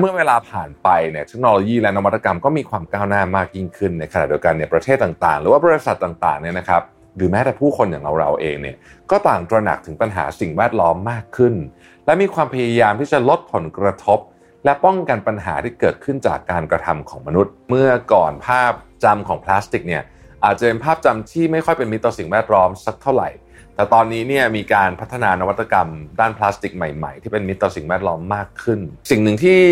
เมื่อเวลาผ่านไปเนี่ยเทคโนโลยีและนวัตกรรมก็มีความก้าวหน้ามากยิ่งขึ้นในขณะเดียวกันเนี่ยประเทศต่างๆ หรือว่าบริษัทต่างๆเนี่ยนะครับหรือแม้แต่ผู้คนอย่างเราเราเองเนี่ยก็ต่างตระหนักถึงปัญหาสิ่งแวดล้อมมากขึ้น และมีความพยายามที่จะลดผลกระทบ และป้องกันปัญหาที่เกิดขึ้นจากการกระทำของมนุษย์ เมื่อก่อนภาพจำของพลาสติกเนี่ย อาจจะเป็นภาพจำที่ไม่ค่อยเป็นมิตรต่อสิ่งแวดล้อมสักเท่าไหร่ แต่ตอนนี้เนี่ยมีการพัฒนานวัตกรรมด้านพลาสติกใหม่ ๆ ที่เป็นมิตรต่อสิ่งแวดล้อมมากขึ้น สิ่งหนึ่งที่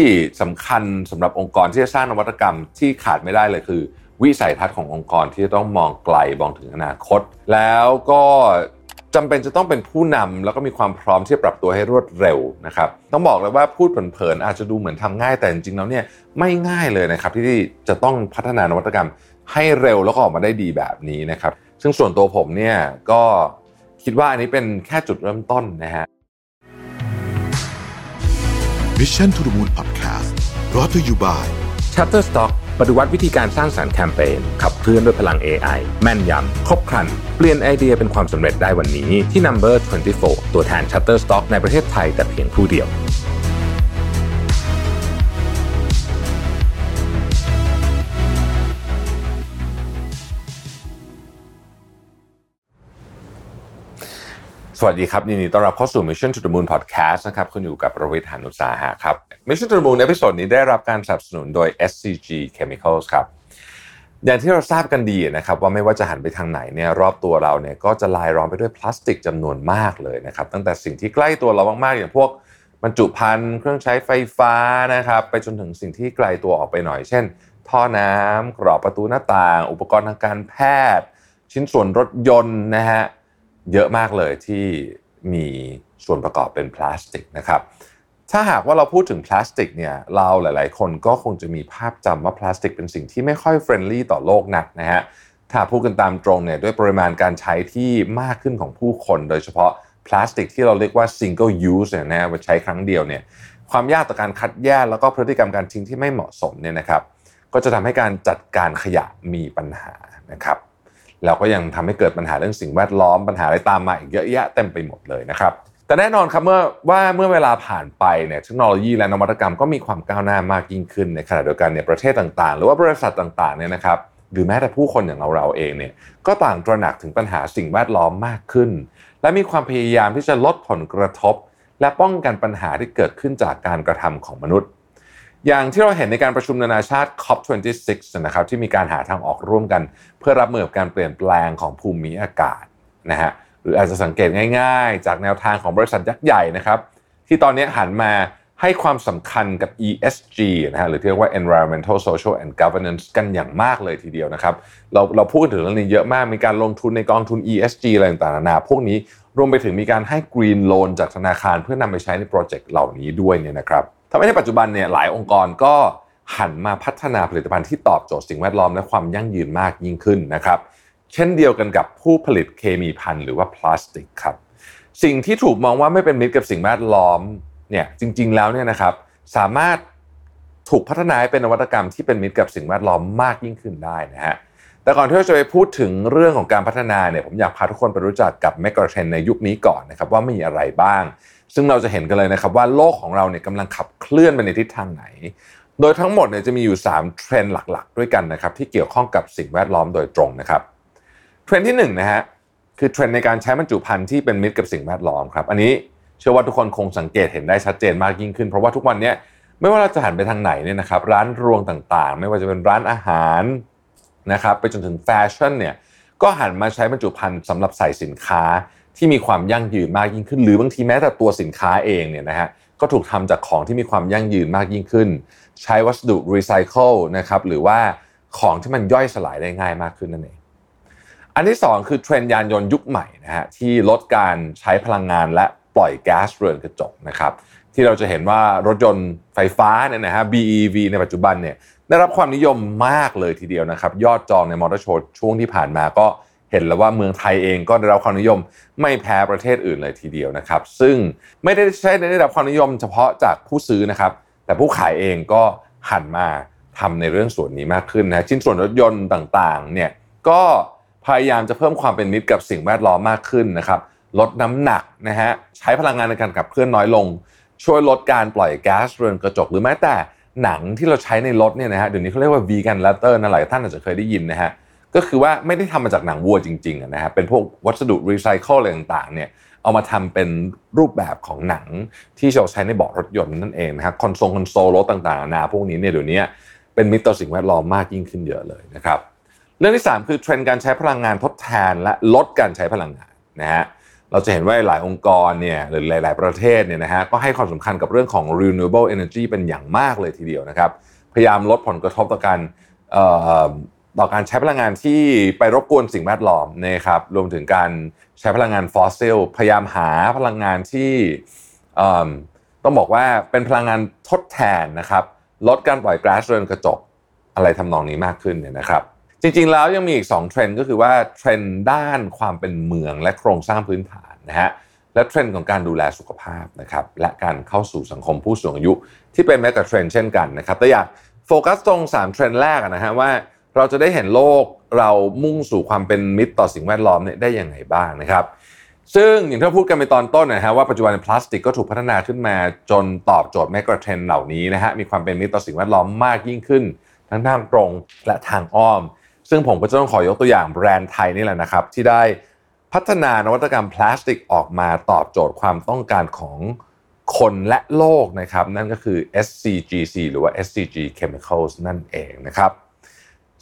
สำคัญสำหรับองค์กรที่จะสร้างนวัตกรรมที่ขาดไม่ได้เลยคือ วิสัยทัศน์ขององค์กรที่จะต้องมองไกลมองถึงอนาคต แล้วก็จำเป็นจะต้องเป็นผู้นำแล้วก็มีความพร้อมที่จะปรับตัวให้รวดเร็วนะครับ ต้องบอกเลยว่าพูดเผินๆอาจจะดูเหมือนทำง่ายแต่จริงๆแล้วเนี่ยไม่ง่ายเลยนะครับที่จะต้องพัฒนานวัตกรรม ให้เร็วแล้วก็ออกมาได้ดีแบบนี้นะครับ ซึ่งส่วนตัวผมเนี่ยก็คิดว่าอันนี้เป็นแค่จุดเริ่มต้นนะฮะ Mission to the Moon Podcast brought to you by Shutterstock ปฏิวัติวิธีการสร้างสารรค์แคมเปญขับเคลื่อนด้วยพลัง AI แม่นยำ ครบครัน เปลี่ยนไอเดียเป็นความสำเร็จได้วันนี้ที่ Number 24 ตัวแทน Shutterstock ในประเทศไทยแต่เพียงผู้เดียว สวัสดีครับยินดีต้อนรับเข้าสู่ Mission to the Moon Podcast นะครับคุณอยู่กับประวิทยานุสาหะครับ Mission to the Moon ในพิโซดนี้ได้รับการสนับสนุนโดย SCG Chemicals ครับอย่างที่เราทราบกันดีนะครับว่าไม่ว่าจะหันไปทางไหนเนี่ยรอบตัวเราเนี่ยก็จะลายล้อมไปด้วยพลาสติกจำนวนมากเลยนะครับตั้งแต่สิ่งที่ใกล้ตัวเรามากๆ อย่างพวกบรรจุภัณฑ์เครื่องใช้ไฟฟ้านะครับไปจนถึงสิ่งที่ไกลตัวออกไปหน่อย เช่น ท่อน้ำกรอบประตูหน้าต่าง อุปกรณ์ทางการแพทย์ ชิ้นส่วนรถยนต์นะฮะ เยอะมากเลยที่มีส่วนประกอบเป็นพลาสติกนะครับ ถ้าหากว่าเราพูดถึงพลาสติกเนี่ยเราหลาย ๆ คนก็คงจะมีภาพจำว่าพลาสติกเป็นสิ่งที่ไม่ค่อย friendly ต่อโลกนักนะฮะถ้าพูดกันตามตรงเนี่ยด้วยปริมาณการใช้ที่มากขึ้นของผู้คน โดยเฉพาะพลาสติกที่เราเรียกว่า single use เนี่ยนะใช้ครั้งเดียวเนี่ยความยากต่อการคัดแยกแล้วก็พฤติกรรมการทิ้งที่ไม่เหมาะสมเนี่ยนะครับ ก็จะทำให้การจัดการขยะมีปัญหานะครับ แล้วก็ยังทำให้เกิดปัญหาเรื่องสิ่งแวดล้อมปัญหาอะไรตามมาอีกเยอะแยะเต็มไปหมดเลยนะครับแต่แน่นอนครับเมื่อว่าเมื่อเวลาผ่านไปเนี่ยเทคโนโลยีและนวัตกรรมก็มีความก้าวหน้ามากยิ่งขึ้นในขณะเดียวกันเนี่ยประเทศต่างๆ หรือว่าบริษัทต่างๆเนี่ยนะครับหรือแม้แต่ผู้คนอย่างเราเราเองเนี่ยก็ต่างตระหนักถึงปัญหาสิ่งแวดล้อมมากขึ้น และมีความพยายามที่จะลดผลกระทบ และป้องกันปัญหาที่เกิดขึ้นจากการกระทำของมนุษย์ อย่างที่เราเห็นในการประชุมนานาชาติ COP26 นะครับที่มีการหาทางออกร่วมกัน เพื่อรับมือกับการเปลี่ยนแปลงของภูมิอากาศนะฮะหรืออาจจะสังเกตง่ายๆ จากแนวทางของบริษัทยักษ์ใหญ่นะครับ ที่ตอนนี้หันมาให้ความสำคัญกับ ESG นะฮะหรือที่เรียกว่า environmental social and governance กันอย่างมากเลยทีเดียวนะครับ เราเราพูดถึงเรื่องนี้เยอะมากมีการลงทุนในกองทุน ESG อะไรต่างๆนานาพวกนี้รวมไปถึงมีการให้ green loan จากธนาคารเพื่อนำไปใช้ในโปรเจกต์เหล่านี้ด้วยเนี่ยนะครับ ทำให้ในปัจจุบันเนี่ยหลายองค์กรก็หันมาพัฒนาผลิตภัณฑ์ที่ตอบโจทย์สิ่งแวดล้อมและความยั่งยืนมากยิ่งขึ้นนะครับ เช่นเดียวกันกับผู้ผลิตเคมีพันหรือว่าพลาสติกครับ สิ่งที่ถูกมองว่าไม่เป็นมิตรกับสิ่งแวดล้อมเนี่ยจริง ๆแล้วเนี่ยนะครับสามารถถูกพัฒนาให้เป็นนวัตกรรมที่เป็นมิตรกับสิ่งแวดล้อมมากยิ่งขึ้นได้นะฮะแต่ก่อนที่เราจะไปพูดถึงเรื่องของการพัฒนาเนี่ยผมอยากพาทุกคนไปรู้จักกับแมกกาเทรนในยุคนี้ก่อนนะครับว่ามีอะไรบ้าง ซึ่งเราจะเห็นกันเลยนะครับว่าโลกของเราเนี่ยกำลังขับเคลื่อนไปในทิศทางไหน โดยทั้งหมดเนี่ยจะมีอยู่ 3 เทรนด์หลักๆ ด้วยกันนะครับที่เกี่ยวข้องกับสิ่งแวดล้อมโดยตรงนะครับเทรนด์ที่1 นะฮะคือเทรนด์ในการใช้บรรจุภัณฑ์ที่เป็นมิตรกับสิ่งแวดล้อมครับอันนี้เชื่อว่าทุกคนคงสังเกตเห็นได้ชัดเจนมากยิ่งขึ้น เพราะว่าทุกวันนี้ไม่ว่าเราจะหันไปทางไหนเนี่ยนะครับร้านรวงต่างๆ ไม่ว่าจะเป็นร้านอาหารนะครับไปจนถึงแฟชั่นเนี่ยก็หันมาใช้บรรจุภัณฑ์สำหรับใส่สินค้า ที่มีความยั่งยืนมากยิ่งขึ้น หรือบางทีแม้แต่ตัวสินค้าเองเนี่ยนะฮะก็ถูกทำจากของที่มีความยั่งยืนมากยิ่งขึ้น ใช้วัสดุรีไซเคิลนะครับหรือว่าของที่มันย่อยสลายได้ง่ายมากขึ้นนั่นเองอันที่ 2 คือเทรนด์ยานยนต์ยุคใหม่นะฮะที่ลดการใช้พลังงานและปล่อยแก๊สเรือนกระจกนะครับที่เราจะเห็นว่ารถยนต์ไฟฟ้าเนี่ยนะฮะ BEV ในปัจจุบันเนี่ยได้รับความนิยมมากเลยทีเดียวนะครับ ยอดจองในมอเตอร์โชว์ช่วงที่ผ่านมาก็ เห็นแล้วว่าเมืองไทยเองก็ได้รับความนิยมไม่แพ้ประเทศอื่นเลยทีเดียวนะครับ ซึ่งไม่ได้ใช่ได้รับความนิยมเฉพาะจากผู้ซื้อนะครับ แต่ผู้ขายเองก็หันมาทำในเรื่องส่วนนี้มากขึ้นนะชิ้นส่วนรถยนต์ต่างๆเนี่ยก็พยายามจะเพิ่มความเป็นมิตรกับสิ่งแวดล้อมมากขึ้นนะครับ ลดน้ำหนักนะฮะใช้พลังงานในการขับเคลื่อนน้อยลง ช่วยลดการปล่อยแก๊สเรือนกระจกหรือแม้แต่หนังที่เราใช้ในรถเนี่ยนะฮะเดี๋ยวนี้เขาเรียกว่า vegan leather นะหลายท่านอาจจะเคยได้ยินนะฮะ ก็คือว่าไม่ได้ทำมาจากหนังวัวจริงๆนะฮะเป็นพวกวัสดุรีไซเคิลอะไรต่างๆเนี่ยเอามาทำเป็นรูปแบบของหนังที่เราใช้ในเบาะรถยนต์นั่นเองนะครับคอนโซลคอนโซลรถต่างๆนานาพวกนี้เนี่ยเดี๋ยวนี้เป็นมิตรต่อสิ่งแวดล้อมมากยิ่งขึ้นเยอะเลยนะครับเรื่องที่ 3 คือเทรนด์การใช้พลังงานทดแทนและลดการใช้พลังงานนะฮะเราจะเห็นว่าหลายองค์กรเนี่ยหรือหลาย ๆ ประเทศเนี่ยนะฮะก็ให้ความสำคัญกับเรื่องของ renewable energy เป็นอย่างมากเลยทีเดียวนะครับพยายามลดผลกระทบต่อการ ต่อการใช้พลังงานที่ไปรบกวนสิ่งแวดล้อมนะครับรวมถึงการใช้พลังงานฟอสซิลพยายามหาพลังงานที่ต้องบอกว่าเป็นพลังงานทดแทนนะครับลดการปล่อยก๊าซเรือนกระจกอะไรทำนองนี้มากขึ้นเนี่ยนะครับ จริงๆแล้วยังมีอีก 2 เทรนด์ก็คือว่าเทรนด์ด้านความเป็นเมืองและโครงสร้างพื้นฐานนะฮะและเทรนด์ของการดูแลสุขภาพนะครับและการเข้าสู่สังคมผู้สูงอายุ ที่เป็นแม้แต่เทรนด์เช่นกันนะครับแต่อยากโฟกัสตรง 3 เทรนด์แรกนะฮะว่า เราจะได้เห็นโลกเรามุ่งสู่ความเป็นมิตรต่อสิ่งแวดล้อมเนี่ยได้ยังไงบ้างนะครับ ซึ่งอย่างที่พูดกันไปตอนต้นนะฮะว่าปัจจุบันพลาสติกก็ถูกพัฒนาขึ้นมาจนตอบโจทย์เมกะเทรนด์เหล่านี้นะฮะมีความเป็นมิตรต่อสิ่งแวดล้อมมากยิ่งขึ้น ทั้งทางตรงและทางอ้อม ซึ่งผมก็จะต้องขอยกตัวอย่างแบรนด์ไทยนี่แหละนะครับที่ได้พัฒนานวัตกรรมพลาสติกออกมาตอบโจทย์ความต้องการของคนและโลกนะครับ นั่นก็คือ SCGC หรือว่า SCG Chemicals นั่นเองนะครับ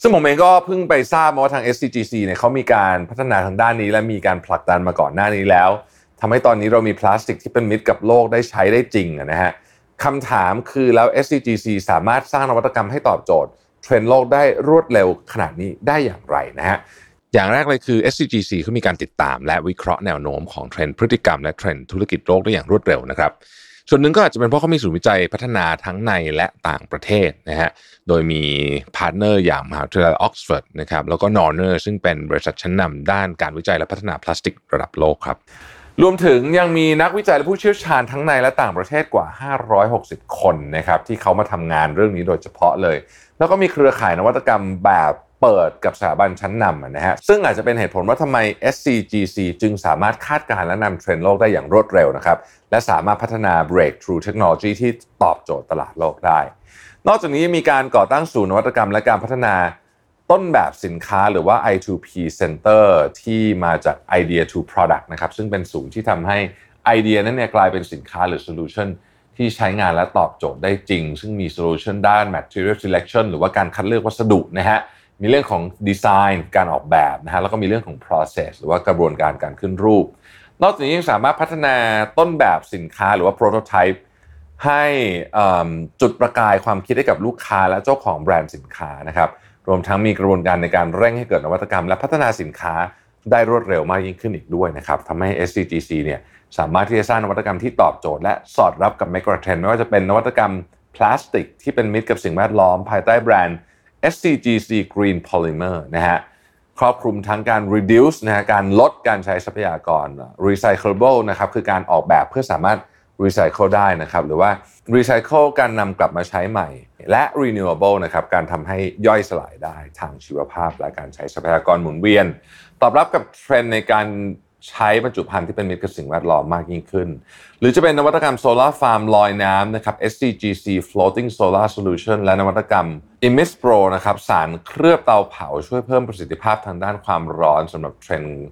ซึ่งผมเองก็เพิ่งไปทราบมาว่าทาง SCGC เนี่ยเขามีการพัฒนาทางด้านนี้ และมีการผลักดันมาก่อนหน้านี้แล้วทำให้ตอนนี้เรามีพลาสติกที่เป็นมิตรกับโลกได้ใช้ได้จริงนะฮะคำถามคือแล้ว SCGC สามารถสร้างนวัตกรรมให้ตอบโจทย์ เทรนด์โลกได้รวดเร็วขนาดนี้ได้อย่างไรนะฮะอย่างแรกเลยคือ SCGC เขามีการติดตาม และวิเคราะห์แนวโน้มของเทรนด์พฤติกรรมและเทรนด์ธุรกิจโลกได้อย่างรวดเร็วนะครับ ส่วนหนึ่งก็อาจจะเป็นเพราะเขามีศูนย์วิจัยพัฒนาทั้งในและต่างประเทศนะฮะโดยมีพาร์ทเนอร์อย่างมหาวิทยาลัยออกซฟอร์ดนะครับแล้วก็นอร์เนอร์ซึ่งเป็นบริษัทชั้นนำด้านการวิจัยและพัฒนาพลาสติกระดับโลกครับ รวมถึงยังมีนักวิจัยและผู้เชี่ยวชาญทั้งในและต่างประเทศกว่า 560 คนนะครับที่เขามาทำงานเรื่องนี้โดยเฉพาะเลย แล้วก็มีเครือข่ายนวัตกรรมแบบเปิดกับสถาบันชั้นนำนะฮะซึ่งอาจจะเป็นเหตุผลว่าทำไม SCGC จึงสามารถคาดการณ์และนำเทรนด์โลกได้อย่างรวดเร็วนะครับ และสามารถพัฒนา breakthrough technology ที่ตอบโจทย์ตลาดโลกได้ นอกจากนี้มีการก่อตั้งศูนย์นวัตกรรมและการพัฒนา ต้นแบบสินค้าหรือว่า I2P Center ที่มาจาก Idea to Product นะครับซึ่งเป็นศูนย์ที่ทำให้ไอเดียนั้นเนี่ยกลายเป็นสินค้าหรือ solution ที่ใช้งานและตอบโจทย์ได้จริง ซึ่งมี solution ด้าน material selection หรือว่าการคัดเลือกวัสดุนะฮะมีเรื่องของดีไซน์การออกแบบนะฮะแล้วก็มีเรื่องของ process หรือว่ากระบวนการการขึ้นรูป นอกจากนี้ยังสามารถพัฒนาต้นแบบสินค้าหรือว่า prototype ให้จุดประกายความคิดให้กับลูกค้าและเจ้าของแบรนด์สินค้านะครับ รวมทั้งมีกระบวนการในการเร่งให้เกิดนวัตกรรม และพัฒนาสินค้าได้รวดเร็วมากยิ่งขึ้นอีกด้วยนะครับทำให้ SCGC เนี่ยสามารถที่จะสร้างนวัตกรรมที่ตอบโจทย์และสอดรับกับเมกะเทรนไม่ว่าจะเป็นนวัตกรรมพลาสติก ที่เป็นมิตรกับสิ่งแวดล้อมภายใต้แบรนด์ SCGC Green Polymer นะฮะครอบคลุมทั้งการ reduce นะฮะการลดการใช้ทรัพยากร recyclable นะครับคือการออกแบบเพื่อสามารถ recycle ได้นะครับหรือว่า recycle การนำกลับมาใช้ใหม่ และ renewable นะครับการทำให้ย่อยสลายได้ทางชีวภาพ และการใช้ทรัพยากรหมุนเวียน ตอบรับกับเทรนด์ในการใช้บรรจุภัณฑ์ที่เป็นมิตรกับสิ่งแวดล้อมมากยิ่งขึ้น หรือจะเป็นนวัตกรรมโซลาร์ฟาร์มลอยน้ำนะครับ SCGC Floating Solar Solution และนวัตกรรม emisspro นะครับสารเคลือบเตาเผาช่วยเพิ่มประสิทธิภาพทางด้านความร้อนสำหรับเทรนด์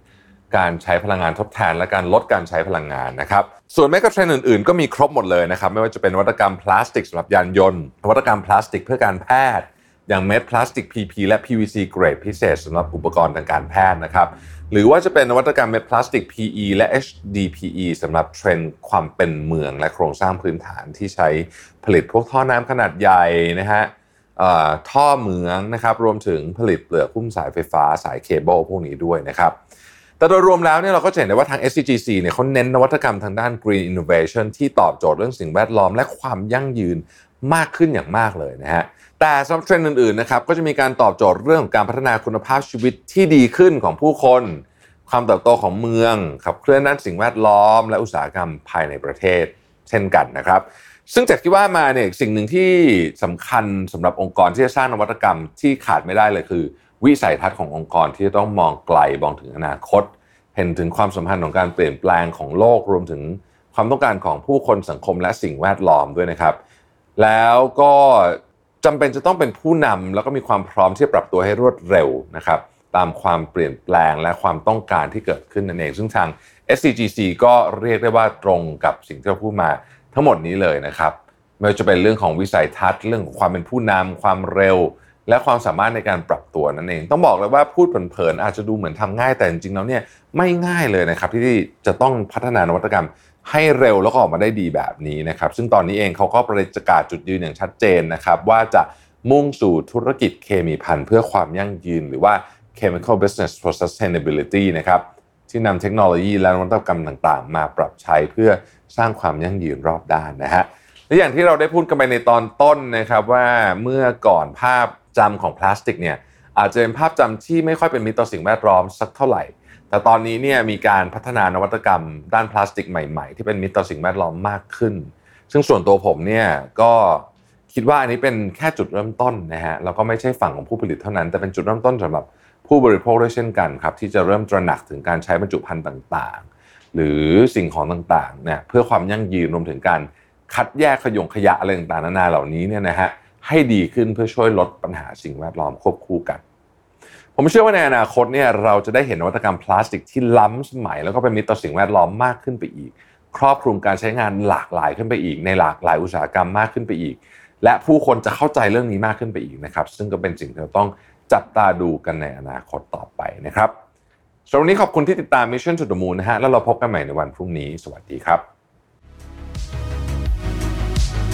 การใช้พลังงานทดแทน และการลดการใช้พลังงานนะครับ ส่วนเมกะเทรนด์อื่นๆ ก็มีครบหมดเลยนะครับ ไม่ว่าจะเป็นนวัตกรรมพลาสติกสำหรับยานยนต์ นวัตกรรมพลาสติกเพื่อการแพทย์ อย่างเม็ดพลาสติก PP และ PVC เกรดพิเศษสำหรับอุปกรณ์ทางการแพทย์นะครับ หรือว่าจะเป็นนวัตกรรมเม็ดพลาสติก PE และ HDPE สำหรับเทรนด์ความเป็นเมืองและโครงสร้างพื้นฐานที่ใช้ผลิตพวกท่อน้ำขนาดใหญ่นะฮะท่อเหมืองนะครับรวมถึงผลิตเปลือกหุ้มสายไฟฟ้าสายเคเบิลพวกนี้ด้วยนะครับ แต่โดยรวมแล้วเนี่ยเราก็เห็นได้ว่าทาง SCGC เนี่ยเขาเน้นนวัตกรรมทางด้าน Green Innovation ที่ตอบโจทย์เรื่องสิ่งแวดล้อมและความยั่งยืนมากขึ้นอย่างมากเลยนะฮะแต่สำหรับเทรนด์อื่นๆนะครับก็จะมีการตอบโจทย์เรื่องของการพัฒนาคุณภาพชีวิตที่ดีขึ้นของผู้คน ความเติบโตของเมืองขับเคลื่อนด้านสิ่งแวดล้อม และอุตสาหกรรมภายในประเทศ เช่นกันนะครับ ซึ่งจากที่ว่ามาเนี่ยสิ่งหนึ่งที่สำคัญสำหรับองค์กรที่จะสร้างนวัตกรรมที่ขาดไม่ได้เลยคือ วิสัยทัศน์ขององค์กรที่จะต้องมองไกลมองถึงอนาคต เห็นถึงความสัมพันธ์ของการเปลี่ยนแปลงของโลกรวมถึงความต้องการของผู้คนสังคมและสิ่งแวดล้อมด้วยนะครับ แล้วก็จำเป็นจะต้องเป็นผู้นำแล้วก็มีความพร้อมที่จะปรับตัวให้รวดเร็วนะครับ ตามความเปลี่ยนแปลงและความต้องการที่เกิดขึ้นนั่นเอง ซึ่งทาง SCGC ก็เรียกได้ว่าตรงกับสิ่งที่เราพูดมาทั้งหมดนี้เลยนะครับไม่ว่าจะเป็นเรื่องของวิสัยทัศน์เรื่องของความเป็นผู้นำความเร็ว และความสามารถในการปรับตัวนั่นเอง ต้องบอกเลยว่าพูดเผินๆอาจจะดูเหมือนทำง่ายแต่จริงๆแล้วเนี่ยไม่ง่ายเลยนะครับที่จะต้องพัฒนานวัตกรรมให้เร็วแล้วก็ออกมาได้ดีแบบนี้นะครับซึ่งตอนนี้เองเขาก็ประกาศจุดยืนอย่างชัดเจนนะครับว่าจะมุ่งสู่ธุรกิจเคมีพันเพื่อความยั่งยืน หรือว่า chemical business for sustainability นะครับที่นำเทคโนโลยีและนวัตกรรมต่างๆ มาปรับใช้เพื่อสร้างความยั่งยืนรอบด้านนะฮะและอย่างที่เราได้พูดกันไปในตอนต้นนะครับว่าเมื่อก่อนภาพ จำของพลาสติกเนี่ยอาจจะเป็นภาพจำที่ไม่ค่อยเป็นมิตรต่อสิ่งแวดล้อมสักเท่าไหร่ แต่ตอนนี้เนี่ยมีการพัฒนานวัตกรรมด้านพลาสติกใหม่ ๆ ที่เป็นมิตรต่อสิ่งแวดล้อมมากขึ้น ซึ่งส่วนตัวผมเนี่ยก็คิดว่าอันนี้เป็นแค่จุดเริ่มต้นนะฮะแล้วก็ไม่ใช่ฝั่งของผู้ผลิตเท่านั้น แต่เป็นจุดเริ่มต้นสำหรับผู้บริโภคด้วยเช่นกันครับที่จะเริ่มตระหนักถึงการใช้บรรจุภัณฑ์ต่างๆ หรือสิ่งของต่างๆเนี่ยเพื่อความยั่งยืนรวมถึงการคัดแยกขยงขยะอะไรต่างๆนานาเหล่านี้เนี่ยนะฮะ ให้ดีขึ้นเพื่อช่วยลดปัญหาสิ่งแวดล้อมควบคู่กัน ผมเชื่อว่าในอนาคตเนี่ยเราจะได้เห็นนวัตกรรมพลาสติกที่ล้ำสมัย แล้วก็เป็นมิตรต่อสิ่งแวดล้อมมากขึ้นไปอีก ครอบคลุมการใช้งานหลากหลายขึ้นไปอีก ในหลากหลายอุตสาหกรรมมากขึ้นไปอีก และผู้คนจะเข้าใจเรื่องนี้มากขึ้นไปอีกนะครับ ซึ่งก็เป็นสิ่งที่เราต้องจับตาดูกันในอนาคตต่อไปนะครับสำหรับวันนี้ขอบคุณที่ติดตาม Mission to the Moon นะฮะแล้วเราพบกันใหม่ในวันพรุ่งนี้ สวัสดีครับ